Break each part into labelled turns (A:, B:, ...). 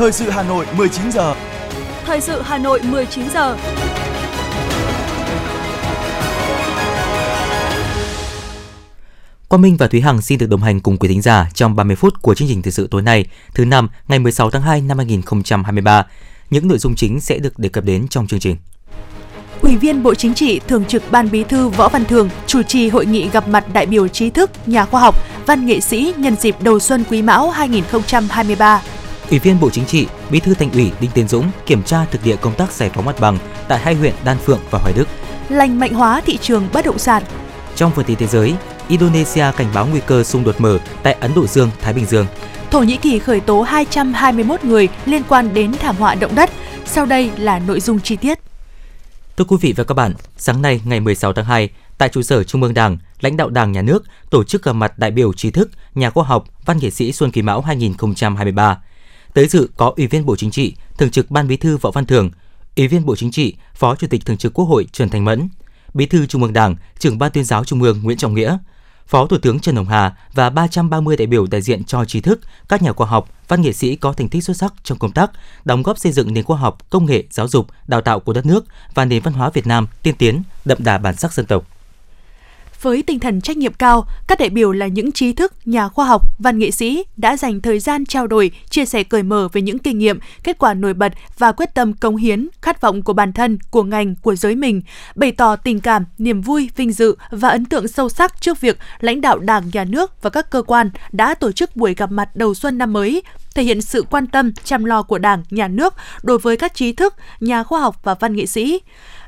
A: Thời sự Hà Nội 19 giờ.
B: Thời sự Hà Nội 19 giờ.
C: Quang Minh và Thúy Hằng xin được đồng hành cùng quý thính giả trong 30 phút của chương trình thời sự tối nay, thứ năm, ngày 16 tháng 2 năm 2023. Những nội dung chính sẽ được đề cập đến trong chương trình.
B: Ủy viên Bộ Chính trị, Thường trực Ban Bí thư Võ Văn Thường chủ trì hội nghị gặp mặt đại biểu trí thức, nhà khoa học, văn nghệ sĩ nhân dịp đầu xuân Quý Mão 2023.
C: Ủy viên Bộ Chính trị, Bí thư Thành ủy Đinh Tiến Dũng kiểm tra thực địa công tác giải phóng mặt bằng tại hai huyện Đan Phượng và Hoài Đức.
B: Lành mạnh hóa thị trường bất động sản.
C: Trong phần tin thế giới, Indonesia cảnh báo nguy cơ xung đột mở tại Ấn Độ Dương, Thái Bình Dương.
B: Thổ Nhĩ Kỳ khởi tố 221 người liên quan đến thảm họa động đất. Sau đây là nội dung chi tiết.
C: Thưa quý vị và các bạn, sáng nay ngày 16 tháng 2, tại trụ sở Trung ương Đảng, lãnh đạo Đảng Nhà nước tổ chức gặp mặt đại biểu trí thức, nhà khoa học, văn nghệ sĩ Xuân Quý Mão 2023. Tới dự có Ủy viên Bộ Chính trị, Thường trực Ban Bí thư Võ Văn thường, Ủy viên Bộ Chính trị, Phó Chủ tịch Thường trực Quốc hội Trần thành Mẫn, Bí thư Trung ương Đảng, Trưởng ban Tuyên giáo Trung ương Nguyễn Trọng Nghĩa, Phó Thủ tướng Trần Hồng Hà và 330 đại biểu đại diện cho trí thức, các nhà khoa học, văn nghệ sĩ có thành tích xuất sắc trong công tác, đóng góp xây dựng nền khoa học, công nghệ, giáo dục, đào tạo của đất nước và nền văn hóa Việt Nam tiên tiến, đậm đà bản sắc dân tộc.
B: Với tinh thần trách nhiệm cao, các đại biểu là những trí thức, nhà khoa học, văn nghệ sĩ đã dành thời gian trao đổi, chia sẻ cởi mở về những kinh nghiệm, kết quả nổi bật và quyết tâm cống hiến, khát vọng của bản thân, của ngành, của giới mình, bày tỏ tình cảm, niềm vui, vinh dự và ấn tượng sâu sắc trước việc lãnh đạo Đảng, Nhà nước và các cơ quan đã tổ chức buổi gặp mặt đầu xuân năm mới, thể hiện sự quan tâm, chăm lo của Đảng, Nhà nước đối với các trí thức, nhà khoa học và văn nghệ sĩ.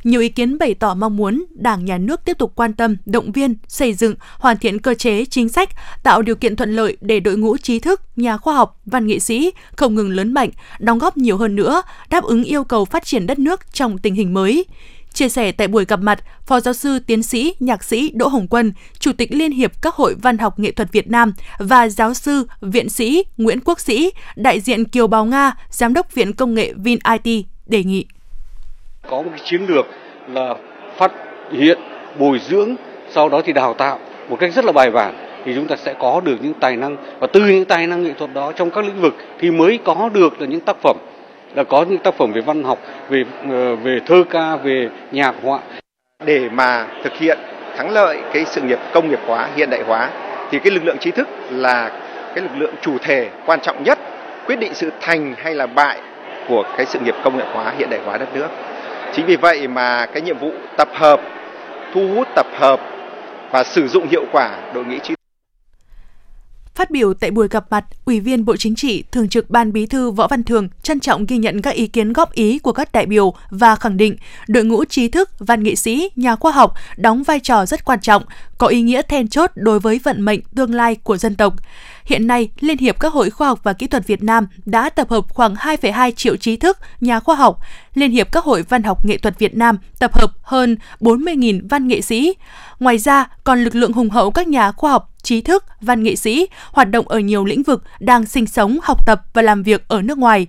B: Nhiều ý kiến bày tỏ mong muốn Đảng, Nhà nước tiếp tục quan tâm, động viên, xây dựng, hoàn thiện cơ chế, chính sách, tạo điều kiện thuận lợi để đội ngũ trí thức, nhà khoa học, văn nghệ sĩ không ngừng lớn mạnh, đóng góp nhiều hơn nữa, đáp ứng yêu cầu phát triển đất nước trong tình hình mới. Chia sẻ tại buổi gặp mặt, Phó giáo sư tiến sĩ, nhạc sĩ Đỗ Hồng Quân, Chủ tịch Liên hiệp các hội văn học nghệ thuật Việt Nam và giáo sư, viện sĩ Nguyễn Quốc Sĩ, đại diện Kiều Bào Nga, Giám đốc Viện Công nghệ VinIT đề nghị.
D: Có một cái chiến lược là phát hiện, bồi dưỡng, sau đó thì đào tạo một cách rất là bài bản thì chúng ta sẽ có được những tài năng và từ những tài năng nghệ thuật đó trong các lĩnh vực thì mới có được là những tác phẩm là có những tác phẩm về văn học, về ờ, về thơ ca, về nhạc họa.
E: Để mà thực hiện thắng lợi cái sự nghiệp công nghiệp hóa, hiện đại hóa thì cái lực lượng trí thức là cái lực lượng chủ thể quan trọng nhất quyết định sự thành hay là bại của cái sự nghiệp công nghiệp hóa, hiện đại hóa đất nước. Chính vì vậy mà cái nhiệm vụ tập hợp, thu hút tập hợp và sử dụng hiệu quả đội ngũ trí
B: Phát biểu tại buổi gặp mặt, Ủy viên Bộ Chính trị, Thường trực Ban Bí thư Võ Văn Thường trân trọng ghi nhận các ý kiến góp ý của các đại biểu và khẳng định đội ngũ trí thức, văn nghệ sĩ, nhà khoa học đóng vai trò rất quan trọng, có ý nghĩa then chốt đối với vận mệnh tương lai của dân tộc. Hiện nay, Liên hiệp các hội khoa học và kỹ thuật Việt Nam đã tập hợp khoảng 2,2 triệu trí thức, nhà khoa học. Liên hiệp các hội văn học nghệ thuật Việt Nam tập hợp hơn 40.000 văn nghệ sĩ. Ngoài ra, còn lực lượng hùng hậu các nhà khoa học, trí thức, văn nghệ sĩ hoạt động ở nhiều lĩnh vực đang sinh sống, học tập và làm việc ở nước ngoài.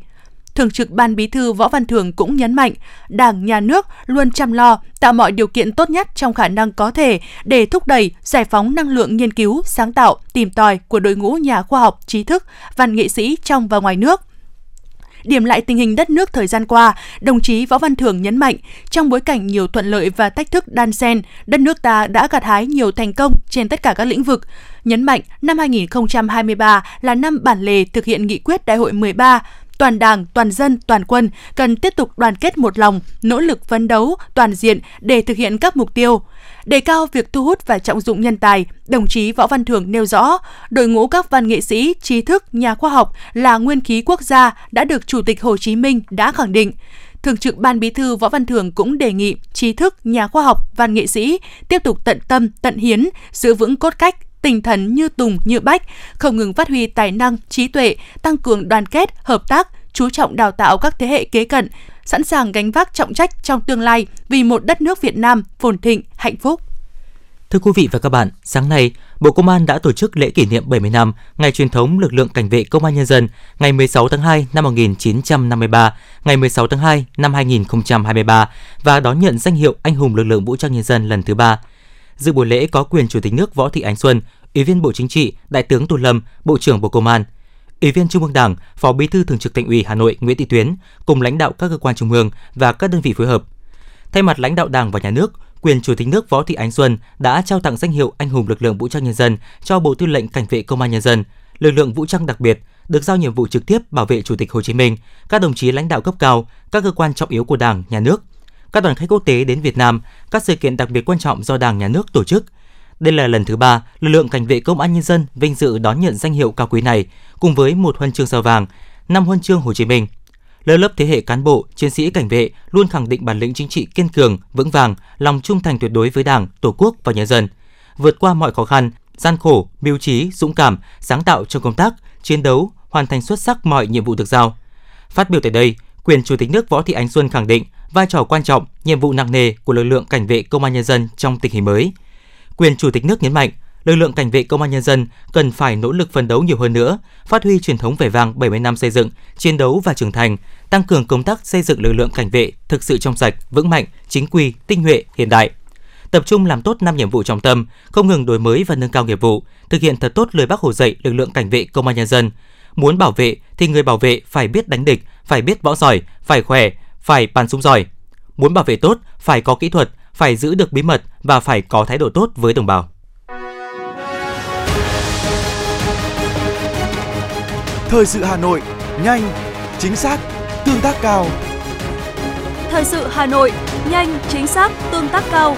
B: Thường trực Ban Bí thư Võ Văn thường cũng nhấn mạnh, Đảng, Nhà nước luôn chăm lo, tạo mọi điều kiện tốt nhất trong khả năng có thể để thúc đẩy, giải phóng năng lượng nghiên cứu, sáng tạo, tìm tòi của đội ngũ nhà khoa học, trí thức, văn nghệ sĩ trong và ngoài nước. Điểm lại tình hình đất nước thời gian qua, đồng chí Võ Văn Thưởng nhấn mạnh, trong bối cảnh nhiều thuận lợi và thách thức đan xen, đất nước ta đã gặt hái nhiều thành công trên tất cả các lĩnh vực. Nhấn mạnh, năm 2023 là năm bản lề thực hiện nghị quyết đại hội 13, toàn Đảng, toàn dân, toàn quân cần tiếp tục đoàn kết một lòng, nỗ lực phấn đấu toàn diện để thực hiện các mục tiêu. Đề cao việc thu hút và trọng dụng nhân tài, đồng chí Võ Văn Thưởng nêu rõ, đội ngũ các văn nghệ sĩ, trí thức, nhà khoa học là nguyên khí quốc gia đã được Chủ tịch Hồ Chí Minh đã khẳng định. Thường trực Ban Bí thư Võ Văn Thưởng cũng đề nghị trí thức, nhà khoa học, văn nghệ sĩ tiếp tục tận tâm, tận hiến, giữ vững cốt cách, tinh thần như tùng như bách, không ngừng phát huy tài năng, trí tuệ, tăng cường đoàn kết, hợp tác, chú trọng đào tạo các thế hệ kế cận, sẵn sàng gánh vác trọng trách trong tương lai vì một đất nước Việt Nam phồn thịnh, hạnh phúc.
C: Thưa quý vị và các bạn, sáng nay, Bộ Công an đã tổ chức lễ kỷ niệm 70 năm Ngày truyền thống lực lượng cảnh vệ Công an Nhân dân ngày 16 tháng 2 năm 1953, ngày 16 tháng 2 năm 2023 và đón nhận danh hiệu Anh hùng lực lượng vũ trang nhân dân lần thứ ba. Dự buổi lễ có quyền Chủ tịch nước Võ Thị Ánh Xuân, Ủy viên Bộ Chính trị, Đại tướng Tô Lâm, Bộ trưởng Bộ Công an. Ủy viên Trung ương Đảng, Phó Bí thư Thường trực Thành ủy Hà Nội Nguyễn Thị Tuyến cùng lãnh đạo các cơ quan trung ương và các đơn vị phối hợp. Thay mặt lãnh đạo Đảng và Nhà nước, quyền Chủ tịch nước Võ Thị Ánh Xuân đã trao tặng danh hiệu Anh hùng lực lượng vũ trang nhân dân cho Bộ Tư lệnh Cảnh vệ Công an nhân dân, lực lượng vũ trang đặc biệt được giao nhiệm vụ trực tiếp bảo vệ Chủ tịch Hồ Chí Minh, các đồng chí lãnh đạo cấp cao, các cơ quan trọng yếu của Đảng, Nhà nước, các đoàn khách quốc tế đến Việt Nam, các sự kiện đặc biệt quan trọng do Đảng, Nhà nước tổ chức. Đây là lần thứ ba lực lượng cảnh vệ công an nhân dân vinh dự đón nhận danh hiệu cao quý này, cùng với một huân chương sao vàng, năm huân chương Hồ Chí Minh. Lớp lớp thế hệ cán bộ, chiến sĩ cảnh vệ luôn khẳng định bản lĩnh chính trị kiên cường, vững vàng, lòng trung thành tuyệt đối với Đảng, Tổ quốc và nhân dân, vượt qua mọi khó khăn, gian khổ, mưu trí, dũng cảm, sáng tạo trong công tác, chiến đấu, hoàn thành xuất sắc mọi nhiệm vụ được giao. Phát biểu tại đây, quyền Chủ tịch nước Võ Thị Ánh Xuân khẳng định vai trò quan trọng, nhiệm vụ nặng nề của lực lượng cảnh vệ công an nhân dân trong tình hình mới. Quyền Chủ tịch nước nhấn mạnh, lực lượng cảnh vệ công an nhân dân cần phải nỗ lực phấn đấu nhiều hơn nữa, phát huy truyền thống vẻ vang 70 năm xây dựng, chiến đấu và trưởng thành, tăng cường công tác xây dựng lực lượng cảnh vệ thực sự trong sạch, vững mạnh, chính quy, tinh nhuệ, hiện đại. Tập trung làm tốt năm nhiệm vụ trọng tâm, không ngừng đổi mới và nâng cao nghiệp vụ, thực hiện thật tốt lời Bác Hồ dạy lực lượng cảnh vệ công an nhân dân. Muốn bảo vệ thì người bảo vệ phải biết đánh địch, phải biết võ giỏi, phải khỏe, phải bắn súng giỏi. Muốn bảo vệ tốt, phải có kỹ thuật, phải giữ được bí mật và phải có thái độ tốt với đồng bào.
A: Thời sự Hà Nội, nhanh, chính xác, tương tác cao.
F: Thời sự Hà Nội, nhanh, chính xác, tương tác cao.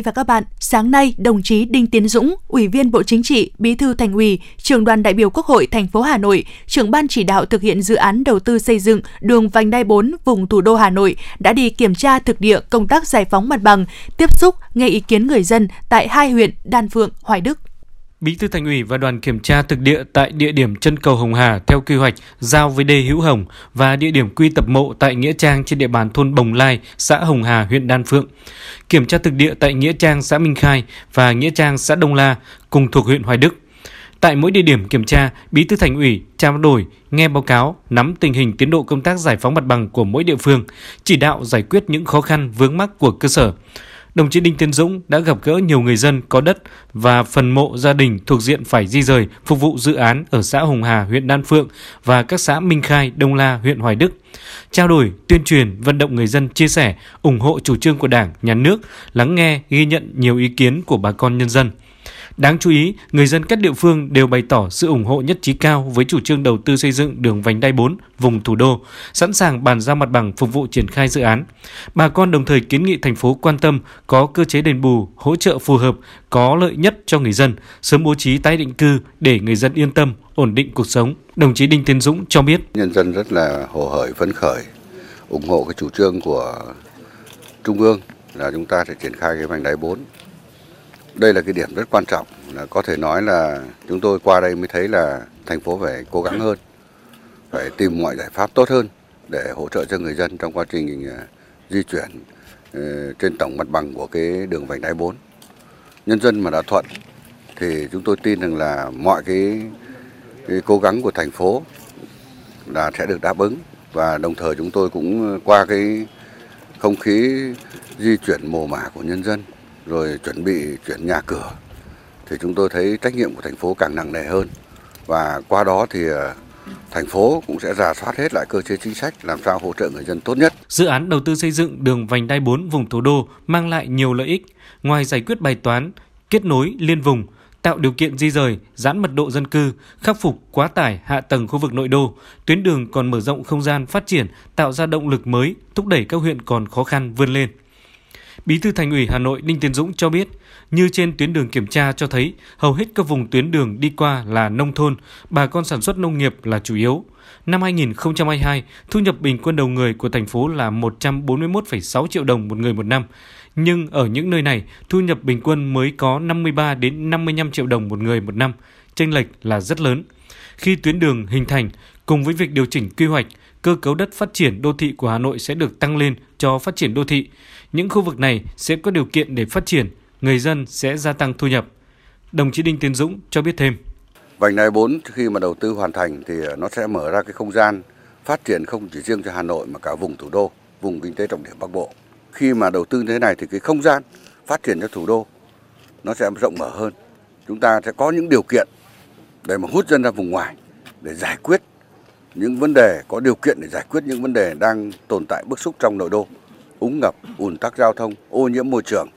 B: Vị và các bạn, sáng nay, đồng chí Đinh Tiến Dũng, Ủy viên Bộ Chính trị, Bí thư Thành ủy, Trưởng đoàn đại biểu Quốc hội thành phố Hà Nội, trưởng ban chỉ đạo thực hiện dự án đầu tư xây dựng đường vành đai 4 vùng thủ đô Hà Nội đã đi kiểm tra thực địa công tác giải phóng mặt bằng, tiếp xúc, nghe ý kiến người dân tại hai huyện Đan Phượng, Hoài Đức.
G: Bí thư Thành ủy và đoàn kiểm tra thực địa tại địa điểm chân cầu Hồng Hà theo quy hoạch giao với đê Hữu Hồng và địa điểm quy tập mộ tại nghĩa trang trên địa bàn thôn Bồng Lai, xã Hồng Hà, huyện Đan Phượng. Kiểm tra thực địa tại nghĩa trang xã Minh Khai và nghĩa trang xã Đông La cùng thuộc huyện Hoài Đức. Tại mỗi địa điểm kiểm tra, Bí thư Thành ủy trao đổi, nghe báo cáo, nắm tình hình tiến độ công tác giải phóng mặt bằng của mỗi địa phương, chỉ đạo giải quyết những khó khăn vướng mắc của cơ sở đồng chí Đinh Tiến Dũng đã gặp gỡ nhiều người dân có đất và phần mộ gia đình thuộc diện phải di rời phục vụ dự án ở xã Hồng Hà, huyện Đan Phượng và các xã Minh Khai, Đông La, huyện Hoài Đức. Trao đổi, tuyên truyền, vận động người dân chia sẻ, ủng hộ chủ trương của Đảng, Nhà nước, lắng nghe, ghi nhận nhiều ý kiến của bà con nhân dân. Đáng chú ý, người dân các địa phương đều bày tỏ sự ủng hộ nhất trí cao với chủ trương đầu tư xây dựng đường vành đai 4 vùng thủ đô, sẵn sàng bàn giao mặt bằng phục vụ triển khai dự án. Bà con đồng thời kiến nghị thành phố quan tâm có cơ chế đền bù, hỗ trợ phù hợp, có lợi nhất cho người dân, sớm bố trí tái định cư để người dân yên tâm, ổn định cuộc sống. Đồng chí Đinh Tiến Dũng cho biết.
H: Nhân dân rất là hồ hởi, phấn khởi, ủng hộ cái chủ trương của Trung ương là chúng ta sẽ triển khai cái vành đai 4 đây là cái điểm rất quan trọng là có thể nói là chúng tôi qua đây mới thấy là thành phố phải cố gắng hơn phải tìm mọi giải pháp tốt hơn để hỗ trợ cho người dân trong quá trình à, di chuyển ờ, trên tổng mặt bằng của cái đường vành đai 4 nhân dân mà đã thuận thì chúng tôi tin rằng là mọi cái, cái cố gắng của thành phố là sẽ được đáp ứng và đồng thời chúng tôi cũng qua cái không khí di chuyển mồ mả của nhân dân rồi chuẩn bị chuyển nhà cửa thì chúng tôi thấy trách nhiệm của thành phố càng nặng nề hơn và qua đó thì ờ, thành phố cũng sẽ giả soát hết lại cơ chế chính sách làm sao hỗ trợ người dân tốt nhất.
G: Dự án đầu tư xây dựng đường vành đai 4 vùng thủ đô mang lại nhiều lợi ích, ngoài giải quyết bài toán kết nối liên vùng, tạo điều kiện di rời, giãn mật độ dân cư, khắc phục quá tải hạ tầng khu vực nội đô, tuyến đường còn mở rộng không gian phát triển, tạo ra động lực mới, thúc đẩy các huyện còn khó khăn vươn lên. Bí thư Thành ủy Hà Nội Đinh Tiến Dũng cho biết, như trên tuyến đường kiểm tra cho thấy, hầu hết các vùng tuyến đường đi qua là nông thôn, bà con sản xuất nông nghiệp là chủ yếu. Năm 2022, thu nhập bình quân đầu người của thành phố là 141,6 triệu đồng một người một năm. Nhưng ở những nơi này, thu nhập bình quân mới có 53 đến 55 triệu đồng một người một năm, chênh lệch là rất lớn. Khi tuyến đường hình thành, cùng với việc điều chỉnh quy hoạch, cơ cấu đất phát triển đô thị của Hà Nội sẽ được tăng lên cho phát triển đô thị. Những khu vực này sẽ có điều kiện để phát triển, người dân sẽ gia tăng thu nhập. Đồng chí Đinh Tiến Dũng cho biết thêm.
H: Vành đai 4 khi mà đầu tư hoàn thành thì nó sẽ mở ra cái không gian phát triển không chỉ riêng cho Hà Nội mà cả vùng thủ đô, vùng kinh tế trọng điểm Bắc Bộ. Khi mà đầu tư như thế này thì cái không gian phát triển cho thủ đô nó sẽ rộng mở hơn. Chúng ta sẽ có những điều kiện để mà hút dân ra vùng ngoài để giải quyết những vấn đề có điều kiện để giải quyết những vấn đề đang tồn tại bức xúc trong nội đô úng ngập ùn tắc giao thông ô nhiễm môi trường.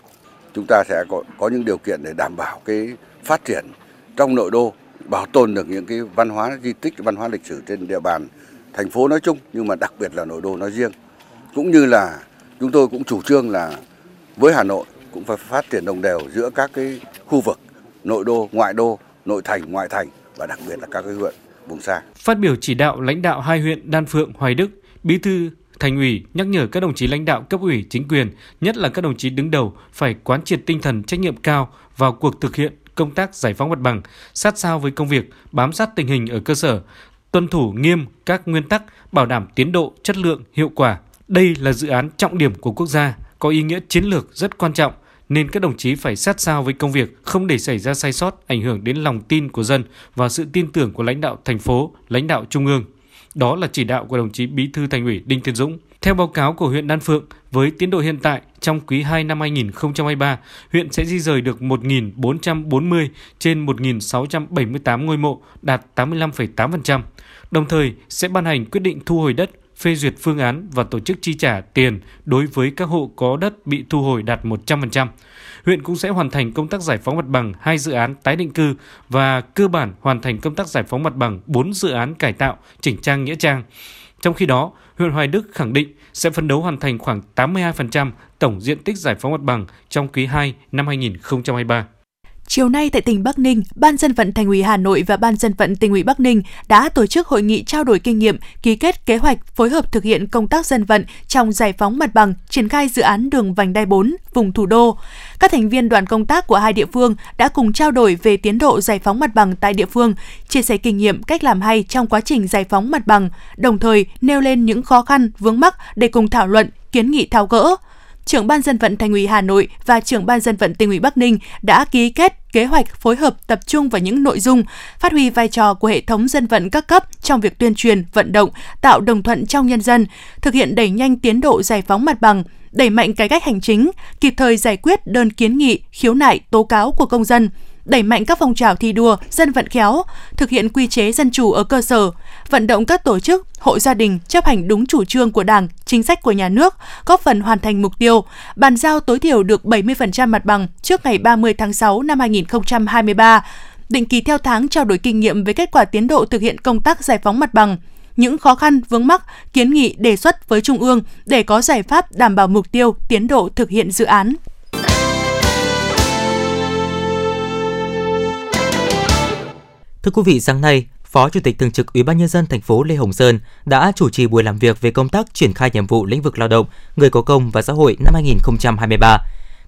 H: Chúng ta sẽ có, có những điều kiện để đảm bảo cái phát triển trong nội đô bảo tồn được những cái văn hóa di tích văn hóa lịch sử trên địa bàn thành phố nói chung nhưng mà đặc biệt là nội đô nói riêng. Cũng như là chúng tôi cũng chủ trương là với Hà Nội cũng phải phát triển đồng đều giữa các cái khu vực nội đô ngoại đô nội thành ngoại thành và đặc biệt là các cái huyện vùng xa.
G: Phát biểu chỉ đạo lãnh đạo hai huyện Đan Phượng, Hoài Đức, Bí thư Thành ủy nhắc nhở các đồng chí lãnh đạo cấp ủy chính quyền, nhất là các đồng chí đứng đầu phải quán triệt tinh thần trách nhiệm cao vào cuộc thực hiện công tác giải phóng mặt bằng, sát sao với công việc, bám sát tình hình ở cơ sở, tuân thủ nghiêm các nguyên tắc bảo đảm tiến độ, chất lượng, hiệu quả. Đây là dự án trọng điểm của quốc gia, có ý nghĩa chiến lược rất quan trọng nên các đồng chí phải sát sao với công việc, không để xảy ra sai sót ảnh hưởng đến lòng tin của dân và sự tin tưởng của lãnh đạo thành phố, lãnh đạo trung ương. Đó là chỉ đạo của đồng chí Bí thư Thành ủy Đinh Tiến Dũng. Theo báo cáo của huyện Đan Phượng, với tiến độ hiện tại, trong quý 2 năm 2023, huyện sẽ di rời được 1.440 trên 1.678 ngôi mộ, đạt 85,8%. Đồng thời, sẽ ban hành quyết định thu hồi đất, phê duyệt phương án và tổ chức chi trả tiền đối với các hộ có đất bị thu hồi đạt 100%. Huyện cũng sẽ hoàn thành công tác giải phóng mặt bằng hai dự án tái định cư và cơ bản hoàn thành công tác giải phóng mặt bằng 4 dự án cải tạo, chỉnh trang nghĩa trang. Trong khi đó, huyện Hoài Đức khẳng định sẽ phấn đấu hoàn thành khoảng 82% tổng diện tích giải phóng mặt bằng trong quý 2 năm 2023.
B: Chiều nay tại tỉnh Bắc Ninh, Ban dân vận Thành ủy Hà Nội và Ban dân vận Tỉnh ủy Bắc Ninh đã tổ chức hội nghị trao đổi kinh nghiệm, ký kết kế hoạch phối hợp thực hiện công tác dân vận trong giải phóng mặt bằng, triển khai dự án đường vành đai 4 vùng thủ đô. Các thành viên đoàn công tác của hai địa phương đã cùng trao đổi về tiến độ giải phóng mặt bằng tại địa phương, chia sẻ kinh nghiệm cách làm hay trong quá trình giải phóng mặt bằng, đồng thời nêu lên những khó khăn, vướng mắc để cùng thảo luận, kiến nghị tháo gỡ trưởng ban dân vận Thành ủy Hà Nội và trưởng ban dân vận Tỉnh ủy Bắc Ninh đã ký kết kế hoạch phối hợp tập trung vào những nội dung phát huy vai trò của hệ thống dân vận các cấp trong việc tuyên truyền, vận động, tạo đồng thuận trong nhân dân, thực hiện đẩy nhanh tiến độ giải phóng mặt bằng, đẩy mạnh cải cách hành chính, kịp thời giải quyết đơn kiến nghị, khiếu nại, tố cáo của công dân, đẩy mạnh các phong trào thi đua, dân vận khéo, thực hiện quy chế dân chủ ở cơ sở, vận động các tổ chức, hộ gia đình chấp hành đúng chủ trương của Đảng, chính sách của nhà nước, góp phần hoàn thành mục tiêu, bàn giao tối thiểu được 70% mặt bằng trước ngày 30 tháng 6 năm 2023, định kỳ theo tháng trao đổi kinh nghiệm về kết quả tiến độ thực hiện công tác giải phóng mặt bằng, những khó khăn vướng mắc, kiến nghị đề xuất với Trung ương để có giải pháp đảm bảo mục tiêu tiến độ thực hiện dự án.
C: Thưa quý vị, sáng nay, Phó Chủ tịch Thường trực Ủy ban nhân dân thành phố Lê Hồng Sơn đã chủ trì buổi làm việc về công tác triển khai nhiệm vụ lĩnh vực lao động, người có công và xã hội năm 2023.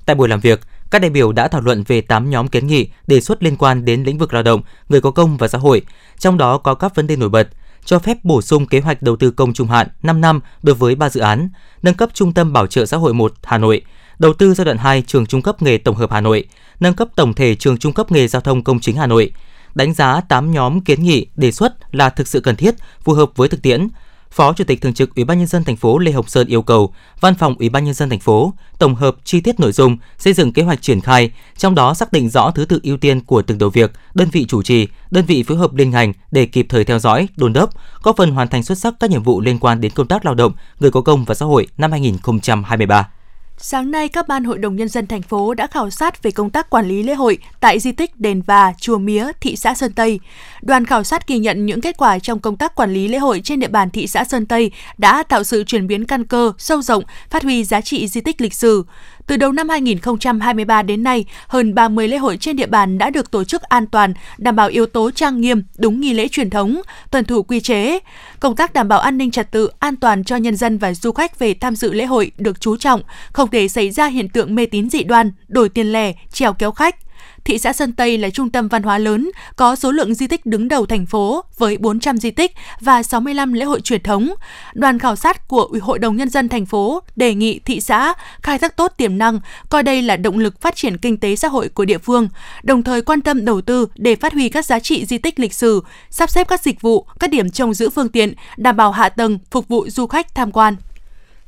C: Tại buổi làm việc, các đại biểu đã thảo luận về 8 nhóm kiến nghị, đề xuất liên quan đến lĩnh vực lao động, người có công và xã hội, trong đó có các vấn đề nổi bật, cho phép bổ sung kế hoạch đầu tư công trung hạn 5 năm đối với 3 dự án, nâng cấp Trung tâm Bảo trợ xã hội 1 Hà Nội, đầu tư giai đoạn 2 trường trung cấp nghề tổng hợp Hà Nội, nâng cấp tổng thể trường trung cấp nghề giao thông công chính Hà Nội, đánh giá 8 nhóm kiến nghị đề xuất là thực sự cần thiết, phù hợp với thực tiễn. Phó Chủ tịch Thường trực Ủy ban nhân dân thành phố Lê Hồng Sơn yêu cầu Văn phòng Ủy ban nhân dân thành phố tổng hợp chi tiết nội dung, xây dựng kế hoạch triển khai, trong đó xác định rõ thứ tự ưu tiên của từng đầu việc, đơn vị chủ trì, đơn vị phối hợp liên ngành để kịp thời theo dõi, đôn đốc, góp phần hoàn thành xuất sắc các nhiệm vụ liên quan đến công tác lao động, người có công và xã hội năm 2023.
B: Sáng nay, các ban hội đồng nhân dân thành phố đã khảo sát về công tác quản lý lễ hội tại di tích Đền Và, Chùa Mía, thị xã Sơn Tây. Đoàn khảo sát ghi nhận những kết quả trong công tác quản lý lễ hội trên địa bàn thị xã Sơn Tây đã tạo sự chuyển biến căn cơ, sâu rộng, phát huy giá trị di tích lịch sử. Từ đầu năm 2023 đến nay, hơn 30 lễ hội trên địa bàn đã được tổ chức an toàn, đảm bảo yếu tố trang nghiêm, đúng nghi lễ truyền thống, tuân thủ quy chế. Công tác đảm bảo an ninh trật tự, an toàn cho nhân dân và du khách về tham dự lễ hội được chú trọng, không để xảy ra hiện tượng mê tín dị đoan, đổi tiền lẻ, trèo kéo khách thị xã Sơn Tây là trung tâm văn hóa lớn, có số lượng di tích đứng đầu thành phố với 400 di tích và 65 lễ hội truyền thống. Đoàn khảo sát của Ủy hội đồng nhân dân thành phố đề nghị thị xã khai thác tốt tiềm năng, coi đây là động lực phát triển kinh tế xã hội của địa phương, đồng thời quan tâm đầu tư để phát huy các giá trị di tích lịch sử, sắp xếp các dịch vụ, các điểm trông giữ phương tiện, đảm bảo hạ tầng phục vụ du khách tham quan.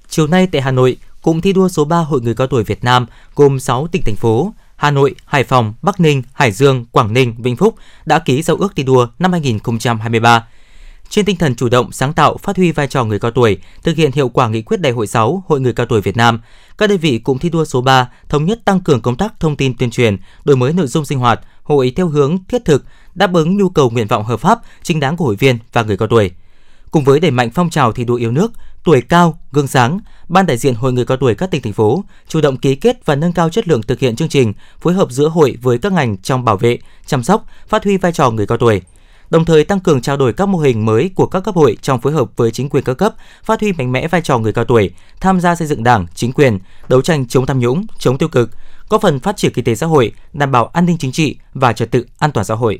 C: Chiều nay tại Hà Nội, cụm thi đua số 3 Hội người cao tuổi Việt Nam gồm 6 tỉnh thành phố Hà Nội, Hải Phòng, Bắc Ninh, Hải Dương, Quảng Ninh, Vĩnh Phúc đã ký giao ước thi đua năm 2023. Trên tinh thần chủ động, sáng tạo, phát huy vai trò người cao tuổi, thực hiện hiệu quả nghị quyết Đại hội 6 Hội người cao tuổi Việt Nam, các đơn vị cụm thi đua số 3 thống nhất tăng cường công tác thông tin tuyên truyền, đổi mới nội dung sinh hoạt, hội theo hướng thiết thực, đáp ứng nhu cầu nguyện vọng hợp pháp, chính đáng của hội viên và người cao tuổi. Cùng với đẩy mạnh phong trào thi đua yêu nước, tuổi cao, gương sáng, Ban đại diện Hội người cao tuổi các tỉnh thành phố chủ động ký kết và nâng cao chất lượng thực hiện chương trình, phối hợp giữa hội với các ngành trong bảo vệ, chăm sóc, phát huy vai trò người cao tuổi. Đồng thời tăng cường trao đổi các mô hình mới của các cấp hội trong phối hợp với chính quyền các cấp, phát huy mạnh mẽ vai trò người cao tuổi, tham gia xây dựng Đảng, chính quyền, đấu tranh chống tham nhũng, chống tiêu cực, góp phần phát triển kinh tế xã hội, đảm bảo an ninh chính trị và trật tự an toàn xã hội.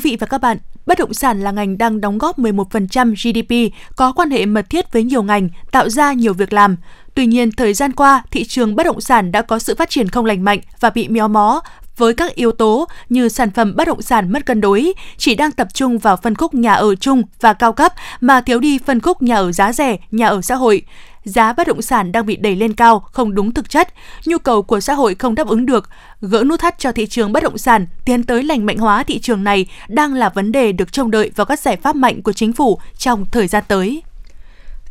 B: Quý vị và các bạn, bất động sản là ngành đang đóng góp 11% GDP, có quan hệ mật thiết với nhiều ngành, tạo ra nhiều việc làm. Tuy nhiên, thời gian qua, thị trường bất động sản đã có sự phát triển không lành mạnh và bị méo mó với các yếu tố như sản phẩm bất động sản mất cân đối, chỉ đang tập trung vào phân khúc nhà ở chung và cao cấp mà thiếu đi phân khúc nhà ở giá rẻ, nhà ở xã hội giá bất động sản đang bị đẩy lên cao, không đúng thực chất, nhu cầu của xã hội không đáp ứng được, gỡ nút thắt cho thị trường bất động sản, tiến tới lành mạnh hóa thị trường này đang là vấn đề được trông đợi vào các giải pháp mạnh của chính phủ trong thời gian tới.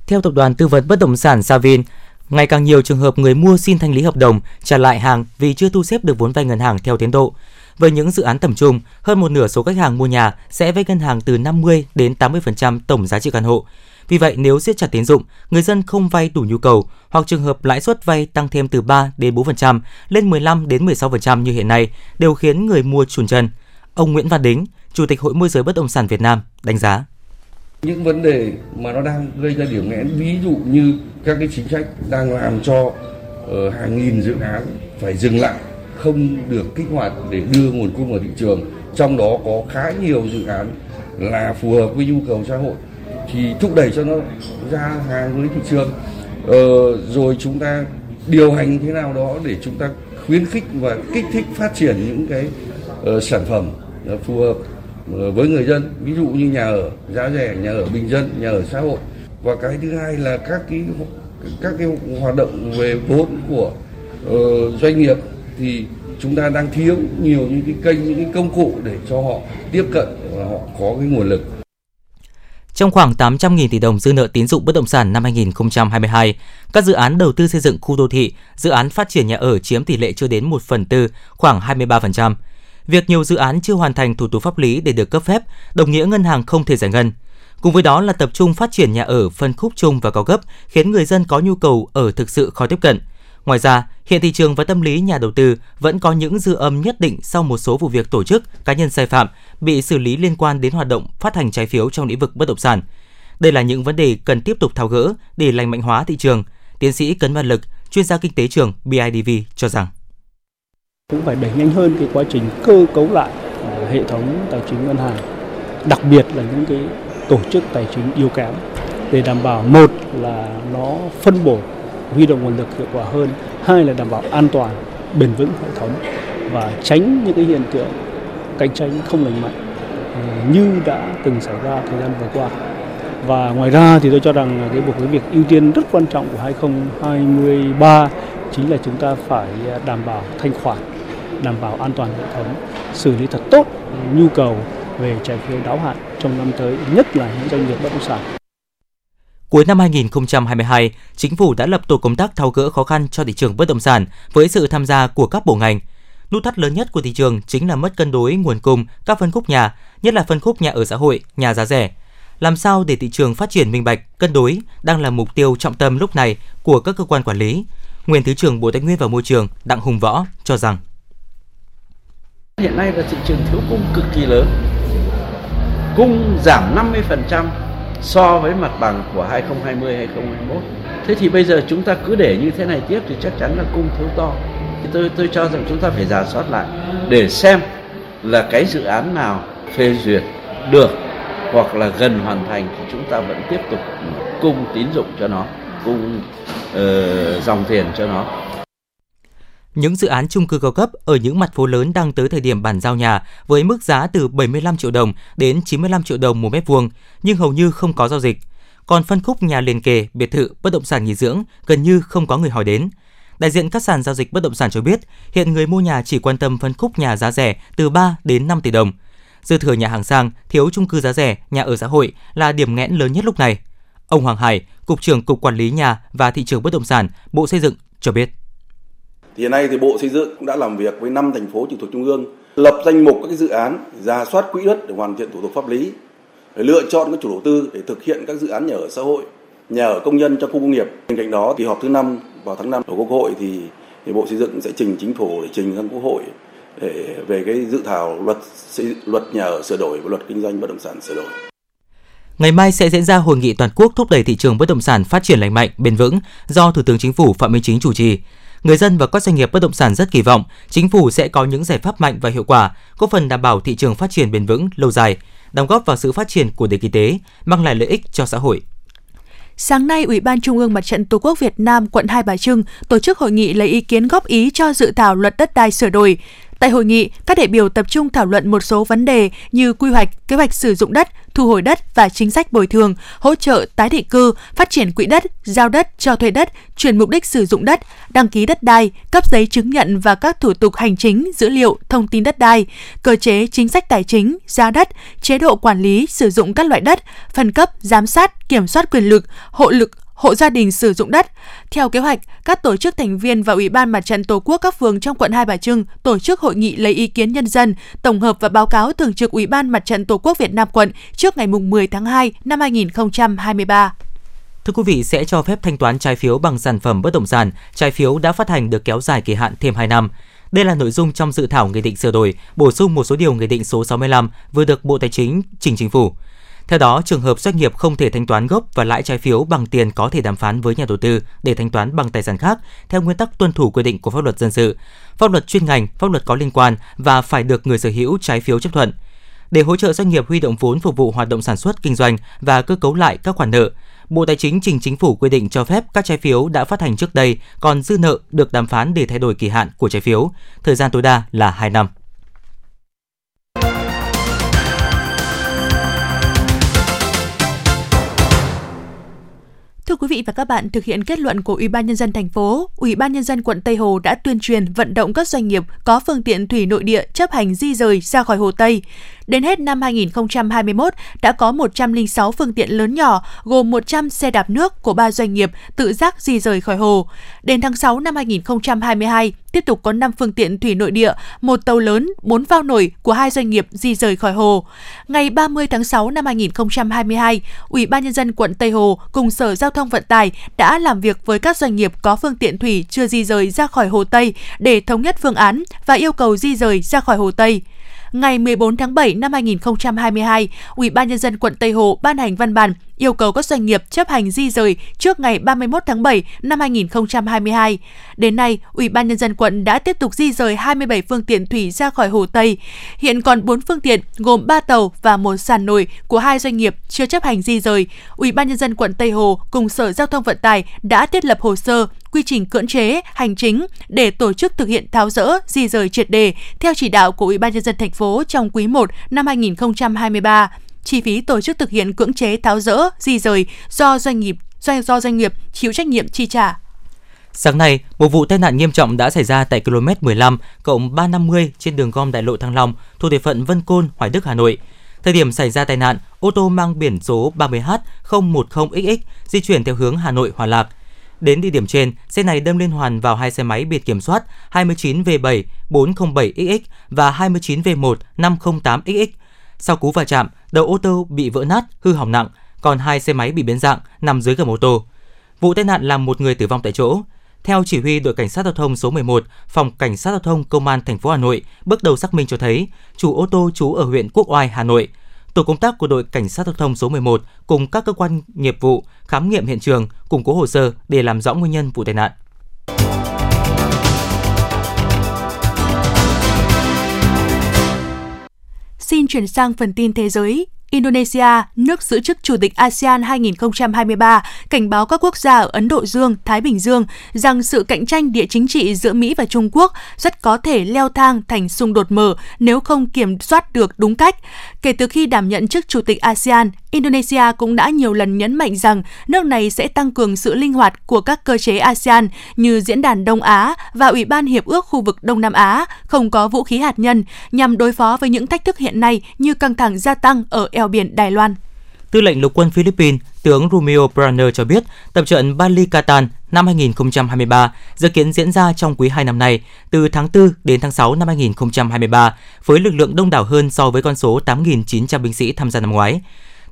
C: Theo tập đoàn tư vấn bất động sản Savin, ngày càng nhiều trường hợp người mua xin thanh lý hợp đồng, trả lại hàng vì chưa thu xếp được vốn vay ngân hàng theo tiến độ. Với những dự án tầm trung, hơn một nửa số khách hàng mua nhà sẽ vay ngân hàng từ 50 đến 80% tổng giá trị căn hộ. Vì vậy, nếu siết chặt tín dụng, người dân không vay đủ nhu cầu hoặc trường hợp lãi suất vay tăng thêm từ 3 đến 4% lên 15 đến 16% như hiện nay đều khiến người mua chùn chân. Ông Nguyễn Văn Đính, Chủ tịch Hội môi giới bất động sản Việt Nam đánh giá
I: những vấn đề mà nó đang gây ra điểm nghẽn ví dụ như các cái chính sách đang làm cho uh, hàng nghìn dự án phải dừng lại không được kích hoạt để đưa nguồn cung vào thị trường. Trong đó có khá nhiều dự án là phù hợp với nhu cầu xã hội thì thúc đẩy cho nó ra hàng với thị trường. Ờ, rồi chúng ta điều hành thế nào đó để chúng ta khuyến khích và kích thích phát triển những cái uh, sản phẩm uh, phù hợp uh, với người dân. Ví dụ như nhà ở giá rẻ nhà ở bình dân nhà ở xã hội. Và cái thứ hai là các cái các cái hoạt động về vốn của uh, doanh nghiệp thì chúng ta đang thiếu nhiều những cái kênh những cái công cụ để cho họ tiếp cận và họ có cái nguồn lực
C: trong khoảng 800.000 tỷ đồng dư nợ tín dụng bất động sản năm 2022, các dự án đầu tư xây dựng khu đô thị, dự án phát triển nhà ở chiếm tỷ lệ chưa đến 1 phần tư, khoảng 23%. Việc nhiều dự án chưa hoàn thành thủ tục pháp lý để được cấp phép, đồng nghĩa ngân hàng không thể giải ngân. Cùng với đó là tập trung phát triển nhà ở phân khúc chung và cao cấp, khiến người dân có nhu cầu ở thực sự khó tiếp cận. Ngoài ra, hiện thị trường và tâm lý nhà đầu tư vẫn có những dư âm nhất định sau một số vụ việc tổ chức, cá nhân sai phạm bị xử lý liên quan đến hoạt động phát hành trái phiếu trong lĩnh vực bất động sản. Đây là những vấn đề cần tiếp tục tháo gỡ để lành mạnh hóa thị trường. Tiến sĩ Cấn Văn Lực, chuyên gia kinh tế trường BIDV cho rằng
J: cũng phải đẩy nhanh hơn cái quá trình cơ cấu lại ờ, hệ thống tài chính ngân hàng, đặc biệt là những cái tổ chức tài chính yếu kém để đảm bảo một là nó phân bổ huy động nguồn lực hiệu quả hơn. Hai là đảm bảo an toàn, bền vững hệ thống và tránh những cái hiện tượng cạnh tranh không lành mạnh ờ, như đã từng xảy ra thời gian vừa qua. Và ngoài ra thì tôi cho rằng cái một cái việc ưu tiên rất quan trọng của 2023 chính là chúng ta phải ờ, đảm bảo thanh khoản, đảm bảo an toàn hệ thống, xử lý thật tốt nhu cầu về trái phiếu đáo hạn trong năm tới, nhất là những doanh nghiệp bất động sản.
C: Cuối năm 2022, chính phủ đã lập tổ công tác tháo gỡ khó khăn cho thị trường bất động sản với sự tham gia của các bộ ngành. Nút thắt lớn nhất của thị trường chính là mất cân đối nguồn cung các phân khúc nhà, nhất là phân khúc nhà ở xã hội, nhà giá rẻ. Làm sao để thị trường phát triển minh bạch, cân đối đang là mục tiêu trọng tâm lúc này của các cơ quan quản lý. Nguyên Thứ trưởng Bộ Tài nguyên và Môi trường Đặng Hùng Võ cho rằng
K: Hiện nay là thị trường thiếu cung cực kỳ lớn. Cung giảm 50% so với mặt bằng của 2020 2021. Thế thì bây giờ chúng ta cứ để như thế này tiếp thì chắc chắn là cung thiếu to. Thì tôi tôi cho rằng chúng ta phải giả soát lại để xem là cái dự án nào phê duyệt được hoặc là gần hoàn thành thì chúng ta vẫn tiếp tục cung tín dụng cho nó, cung uh, dòng tiền cho nó
C: những dự án chung cư cao cấp ở những mặt phố lớn đang tới thời điểm bàn giao nhà với mức giá từ 75 triệu đồng đến 95 triệu đồng một mét vuông, nhưng hầu như không có giao dịch. Còn phân khúc nhà liền kề, biệt thự, bất động sản nghỉ dưỡng gần như không có người hỏi đến. Đại diện các sàn giao dịch bất động sản cho biết, hiện người mua nhà chỉ quan tâm phân khúc nhà giá rẻ từ 3 đến 5 tỷ đồng. Dư thừa nhà hàng sang, thiếu chung cư giá rẻ, nhà ở xã hội là điểm nghẽn lớn nhất lúc này. Ông Hoàng Hải, Cục trưởng Cục Quản lý Nhà và Thị trường Bất động sản, Bộ Xây dựng cho biết.
L: Hiện nay thì Bộ Xây dựng cũng đã làm việc với 5 thành phố trực thuộc trung ương, lập danh mục các dự án, ra soát quỹ đất để hoàn thiện thủ tục pháp lý, để lựa chọn các chủ đầu tư để thực hiện các dự án nhà ở xã hội, nhà ở công nhân trong khu công nghiệp. Bên cạnh đó, kỳ họp thứ năm vào tháng 5 của Quốc hội thì, thì Bộ Xây dựng sẽ trình chính phủ để trình sang Quốc hội để về cái dự thảo luật luật nhà ở sửa đổi và luật kinh doanh bất động sản sửa đổi.
C: Ngày mai sẽ diễn ra hội nghị toàn quốc thúc đẩy thị trường bất động sản phát triển lành mạnh, bền vững do Thủ tướng Chính phủ Phạm Minh Chính chủ trì người dân và các doanh nghiệp bất động sản rất kỳ vọng chính phủ sẽ có những giải pháp mạnh và hiệu quả, góp phần đảm bảo thị trường phát triển bền vững lâu dài, đóng góp vào sự phát triển của nền kinh tế, mang lại lợi ích cho xã hội.
B: Sáng nay, Ủy ban Trung ương Mặt trận Tổ quốc Việt Nam quận Hai Bà Trưng tổ chức hội nghị lấy ý kiến góp ý cho dự thảo luật đất đai sửa đổi. Tại hội nghị, các đại biểu tập trung thảo luận một số vấn đề như quy hoạch, kế hoạch sử dụng đất, thu hồi đất và chính sách bồi thường, hỗ trợ tái định cư, phát triển quỹ đất, giao đất cho thuê đất, chuyển mục đích sử dụng đất, đăng ký đất đai, cấp giấy chứng nhận và các thủ tục hành chính, dữ liệu, thông tin đất đai, cơ chế chính sách tài chính, giá đất, chế độ quản lý sử dụng các loại đất, phân cấp, giám sát, kiểm soát quyền lực, hộ lực hộ gia đình sử dụng đất. Theo kế hoạch, các tổ chức thành viên và Ủy ban Mặt trận Tổ quốc các phường trong quận Hai Bà Trưng tổ chức hội nghị lấy ý kiến nhân dân, tổng hợp và báo cáo thường trực Ủy ban Mặt trận Tổ quốc Việt Nam quận trước ngày 10 tháng 2 năm 2023.
C: Thưa quý vị, sẽ cho phép thanh toán trái phiếu bằng sản phẩm bất động sản, trái phiếu đã phát hành được kéo dài kỳ hạn thêm 2 năm. Đây là nội dung trong dự thảo nghị định sửa đổi, bổ sung một số điều nghị định số 65 vừa được Bộ Tài chính trình chính phủ. Theo đó, trường hợp doanh nghiệp không thể thanh toán gốc và lãi trái phiếu bằng tiền có thể đàm phán với nhà đầu tư để thanh toán bằng tài sản khác theo nguyên tắc tuân thủ quy định của pháp luật dân sự, pháp luật chuyên ngành, pháp luật có liên quan và phải được người sở hữu trái phiếu chấp thuận. Để hỗ trợ doanh nghiệp huy động vốn phục vụ hoạt động sản xuất kinh doanh và cơ cấu lại các khoản nợ, Bộ Tài chính trình chính phủ quy định cho phép các trái phiếu đã phát hành trước đây còn dư nợ được đàm phán để thay đổi kỳ hạn của trái phiếu, thời gian tối đa là 2 năm.
B: Thưa quý vị và các bạn, thực hiện kết luận của Ủy ban nhân dân thành phố, Ủy ban nhân dân quận Tây Hồ đã tuyên truyền vận động các doanh nghiệp có phương tiện thủy nội địa chấp hành di rời ra khỏi Hồ Tây. Đến hết năm 2021, đã có 106 phương tiện lớn nhỏ, gồm 100 xe đạp nước của ba doanh nghiệp tự giác di rời khỏi hồ. Đến tháng 6 năm 2022, tiếp tục có 5 phương tiện thủy nội địa, một tàu lớn, 4 phao nổi của hai doanh nghiệp di rời khỏi hồ. Ngày 30 tháng 6 năm 2022, Ủy ban nhân dân quận Tây Hồ cùng Sở Giao thông Vận tải đã làm việc với các doanh nghiệp có phương tiện thủy chưa di rời ra khỏi hồ Tây để thống nhất phương án và yêu cầu di rời ra khỏi hồ Tây ngày 14 tháng 7 năm 2022, Ủy ban nhân dân quận Tây Hồ ban hành văn bản yêu cầu các doanh nghiệp chấp hành di rời trước ngày 31 tháng 7 năm 2022. Đến nay, Ủy ban nhân dân quận đã tiếp tục di rời 27 phương tiện thủy ra khỏi Hồ Tây. Hiện còn 4 phương tiện gồm 3 tàu và một sàn nổi của hai doanh nghiệp chưa chấp hành di rời. Ủy ban nhân dân quận Tây Hồ cùng Sở Giao thông Vận tải đã thiết lập hồ sơ quy trình cưỡng chế, hành chính để tổ chức thực hiện tháo rỡ, di rời triệt đề theo chỉ đạo của Ủy ban nhân dân thành phố trong quý 1 năm 2023 chi phí tổ chức thực hiện cưỡng chế tháo rỡ, di rời do doanh nghiệp do, do doanh nghiệp chịu trách nhiệm chi trả.
C: Sáng nay, một vụ tai nạn nghiêm trọng đã xảy ra tại km 15 cộng 350 trên đường gom đại lộ Thăng Long thuộc địa phận Vân Côn, Hoài Đức, Hà Nội. Thời điểm xảy ra tai nạn, ô tô mang biển số 30H010XX di chuyển theo hướng Hà Nội Hòa Lạc. Đến địa điểm trên, xe này đâm liên hoàn vào hai xe máy biển kiểm soát 29V7 407XX và 29V1 508XX. Sau cú va chạm, đầu ô tô bị vỡ nát, hư hỏng nặng, còn hai xe máy bị biến dạng nằm dưới gầm ô tô. Vụ tai nạn làm một người tử vong tại chỗ. Theo chỉ huy đội cảnh sát giao thông số 11, phòng cảnh sát giao thông công an thành phố Hà Nội, bước đầu xác minh cho thấy chủ ô tô trú ở huyện Quốc Oai, Hà Nội. Tổ công tác của đội cảnh sát giao thông số 11 cùng các cơ quan nghiệp vụ khám nghiệm hiện trường, củng cố hồ sơ để làm rõ nguyên nhân vụ tai nạn.
B: Xin chuyển sang phần tin thế giới. Indonesia, nước giữ chức Chủ tịch ASEAN 2023, cảnh báo các quốc gia ở Ấn Độ Dương, Thái Bình Dương rằng sự cạnh tranh địa chính trị giữa Mỹ và Trung Quốc rất có thể leo thang thành xung đột mở nếu không kiểm soát được đúng cách. Kể từ khi đảm nhận chức Chủ tịch ASEAN, Indonesia cũng đã nhiều lần nhấn mạnh rằng nước này sẽ tăng cường sự linh hoạt của các cơ chế ASEAN như Diễn đàn Đông Á và Ủy ban Hiệp ước khu vực Đông Nam Á không có vũ khí hạt nhân nhằm đối phó với những thách thức hiện nay như căng thẳng gia tăng ở eo biển Đài Loan.
C: Tư lệnh lục quân Philippines, tướng Romeo Brenner cho biết tập trận Bali Catan năm 2023 dự kiến diễn ra trong quý 2 năm nay, từ tháng 4 đến tháng 6 năm 2023, với lực lượng đông đảo hơn so với con số 8.900 binh sĩ tham gia năm ngoái.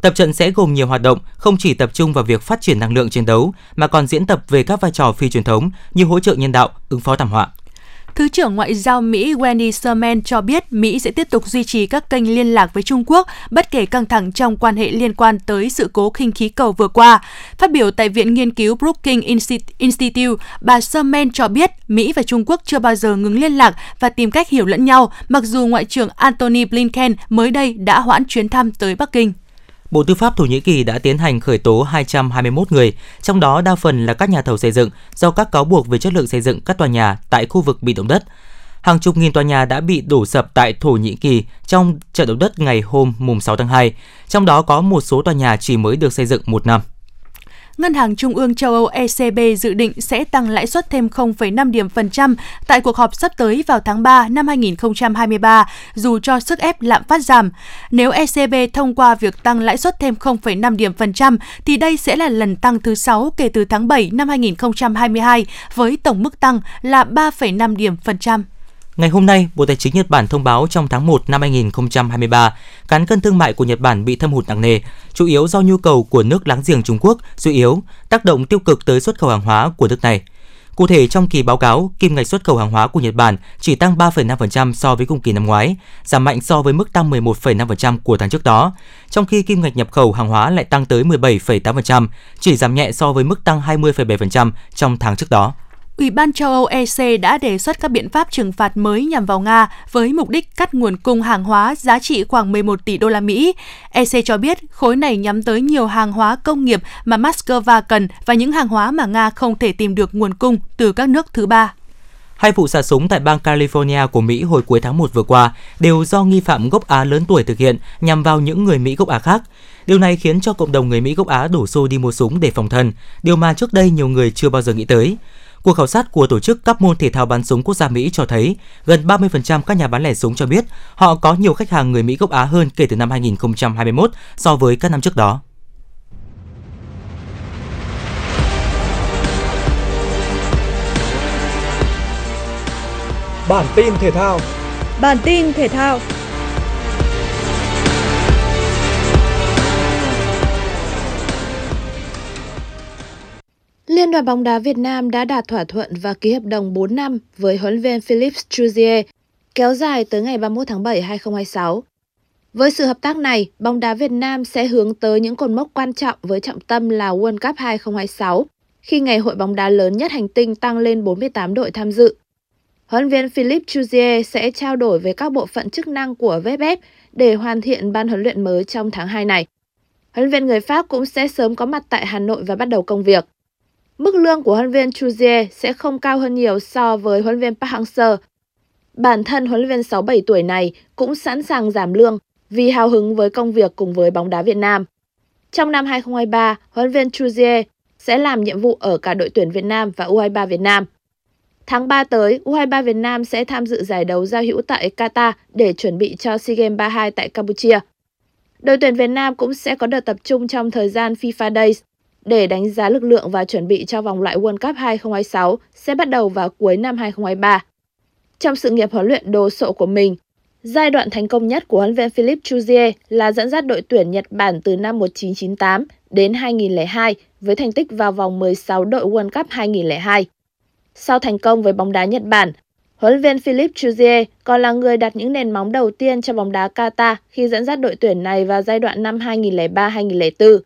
C: Tập trận sẽ gồm nhiều hoạt động, không chỉ tập trung vào việc phát triển năng lượng chiến đấu, mà còn diễn tập về các vai trò phi truyền thống như hỗ trợ nhân đạo, ứng phó thảm họa.
B: Thứ trưởng Ngoại giao Mỹ Wendy Sherman cho biết Mỹ sẽ tiếp tục duy trì các kênh liên lạc với Trung Quốc bất kể căng thẳng trong quan hệ liên quan tới sự cố khinh khí cầu vừa qua. Phát biểu tại Viện Nghiên cứu Brookings Institute, bà Sherman cho biết Mỹ và Trung Quốc chưa bao giờ ngừng liên lạc và tìm cách hiểu lẫn nhau, mặc dù Ngoại trưởng Antony Blinken mới đây đã hoãn chuyến thăm tới Bắc Kinh.
C: Bộ Tư pháp Thổ Nhĩ Kỳ đã tiến hành khởi tố 221 người, trong đó đa phần là các nhà thầu xây dựng do các cáo buộc về chất lượng xây dựng các tòa nhà tại khu vực bị động đất. Hàng chục nghìn tòa nhà đã bị đổ sập tại Thổ Nhĩ Kỳ trong trận động đất ngày hôm mùng 6 tháng 2, trong đó có một số tòa nhà chỉ mới được xây dựng một năm.
B: Ngân hàng Trung ương châu Âu ECB dự định sẽ tăng lãi suất thêm 0,5 điểm phần trăm tại cuộc họp sắp tới vào tháng 3 năm 2023, dù cho sức ép lạm phát giảm. Nếu ECB thông qua việc tăng lãi suất thêm 0,5 điểm phần trăm, thì đây sẽ là lần tăng thứ 6 kể từ tháng 7 năm 2022, với tổng mức tăng là 3,5 điểm phần trăm.
C: Ngày hôm nay, Bộ Tài chính Nhật Bản thông báo trong tháng 1 năm 2023, cán cân thương mại của Nhật Bản bị thâm hụt nặng nề, chủ yếu do nhu cầu của nước láng giềng Trung Quốc suy yếu, tác động tiêu cực tới xuất khẩu hàng hóa của nước này. Cụ thể, trong kỳ báo cáo, kim ngạch xuất khẩu hàng hóa của Nhật Bản chỉ tăng 3,5% so với cùng kỳ năm ngoái, giảm mạnh so với mức tăng 11,5% của tháng trước đó, trong khi kim ngạch nhập khẩu hàng hóa lại tăng tới 17,8%, chỉ giảm nhẹ so với mức tăng 20,7% trong tháng trước đó.
B: Ủy ban châu Âu EC đã đề xuất các biện pháp trừng phạt mới nhằm vào Nga với mục đích cắt nguồn cung hàng hóa giá trị khoảng 11 tỷ đô la Mỹ. EC cho biết khối này nhắm tới nhiều hàng hóa công nghiệp mà Moscow cần và những hàng hóa mà Nga không thể tìm được nguồn cung từ các nước thứ ba.
C: Hai vụ xả súng tại bang California của Mỹ hồi cuối tháng 1 vừa qua đều do nghi phạm gốc Á lớn tuổi thực hiện nhằm vào những người Mỹ gốc Á khác. Điều này khiến cho cộng đồng người Mỹ gốc Á đổ xô đi mua súng để phòng thân, điều mà trước đây nhiều người chưa bao giờ nghĩ tới. Cuộc khảo sát của tổ chức các môn thể thao bắn súng quốc gia Mỹ cho thấy gần 30% các nhà bán lẻ súng cho biết họ có nhiều khách hàng người Mỹ gốc Á hơn kể từ năm 2021 so với các năm trước đó.
A: Bản tin thể thao
F: Bản tin thể thao Liên đoàn bóng đá Việt Nam đã đạt thỏa thuận và ký hợp đồng 4 năm với huấn luyện viên Philippe Chuzier, kéo dài tới ngày 31 tháng 7 2026. Với sự hợp tác này, bóng đá Việt Nam sẽ hướng tới những cột mốc quan trọng với trọng tâm là World Cup 2026, khi ngày hội bóng đá lớn nhất hành tinh tăng lên 48 đội tham dự. Huấn viên Philippe Chuzier sẽ trao đổi với các bộ phận chức năng của VFF để hoàn thiện ban huấn luyện mới trong tháng 2 này. Huấn luyện viên người Pháp cũng sẽ sớm có mặt tại Hà Nội và bắt đầu công việc. Mức lương của huấn viên Chuzier sẽ không cao hơn nhiều so với huấn viên Park Hang-seo. Bản thân huấn luyện viên 67 tuổi này cũng sẵn sàng giảm lương vì hào hứng với công việc cùng với bóng đá Việt Nam. Trong năm 2023, huấn luyện viên Chuzier sẽ làm nhiệm vụ ở cả đội tuyển Việt Nam và U23 Việt Nam. Tháng 3 tới, U23 Việt Nam sẽ tham dự giải đấu giao hữu tại Qatar để chuẩn bị cho SEA Games 32 tại Campuchia. Đội tuyển Việt Nam cũng sẽ có đợt tập trung trong thời gian FIFA Days để đánh giá lực lượng và chuẩn bị cho vòng loại World Cup 2026 sẽ bắt đầu vào cuối năm 2023. Trong sự nghiệp huấn luyện đồ sộ của mình, giai đoạn thành công nhất của huấn luyện viên Philippe Chuzier là dẫn dắt đội tuyển Nhật Bản từ năm 1998 đến 2002 với thành tích vào vòng 16 đội World Cup 2002. Sau thành công với bóng đá Nhật Bản, huấn luyện viên Philippe Chuzier còn là người đặt những nền móng đầu tiên cho bóng đá Qatar khi dẫn dắt đội tuyển này vào giai đoạn năm 2003-2004.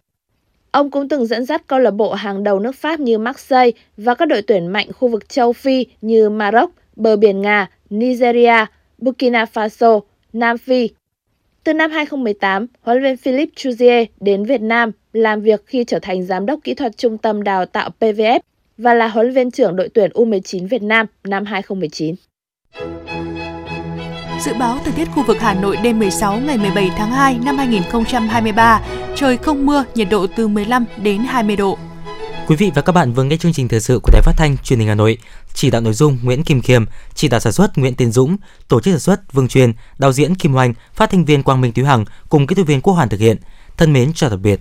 F: Ông cũng từng dẫn dắt câu lạc bộ hàng đầu nước Pháp như Marseille và các đội tuyển mạnh khu vực châu Phi như Maroc, bờ biển Nga, Nigeria, Burkina Faso, Nam Phi. Từ năm 2018, huấn luyện viên Philippe Chuzier đến Việt Nam làm việc khi trở thành giám đốc kỹ thuật trung tâm đào tạo PVF và là huấn luyện trưởng đội tuyển U19 Việt Nam năm 2019.
B: Dự báo thời tiết khu vực Hà Nội đêm 16 ngày 17 tháng 2 năm 2023, trời không mưa, nhiệt độ từ 15 đến 20 độ.
C: Quý vị và các bạn vừa nghe chương trình thời sự của Đài Phát thanh Truyền hình Hà Nội. Chỉ đạo nội dung Nguyễn Kim Khiêm, chỉ đạo sản xuất Nguyễn Tiến Dũng, tổ chức sản xuất Vương Truyền, đạo diễn Kim Hoành, phát thanh viên Quang Minh Thúy Hằng cùng kỹ thuật viên Quốc Hoàn thực hiện. Thân mến chào tạm biệt.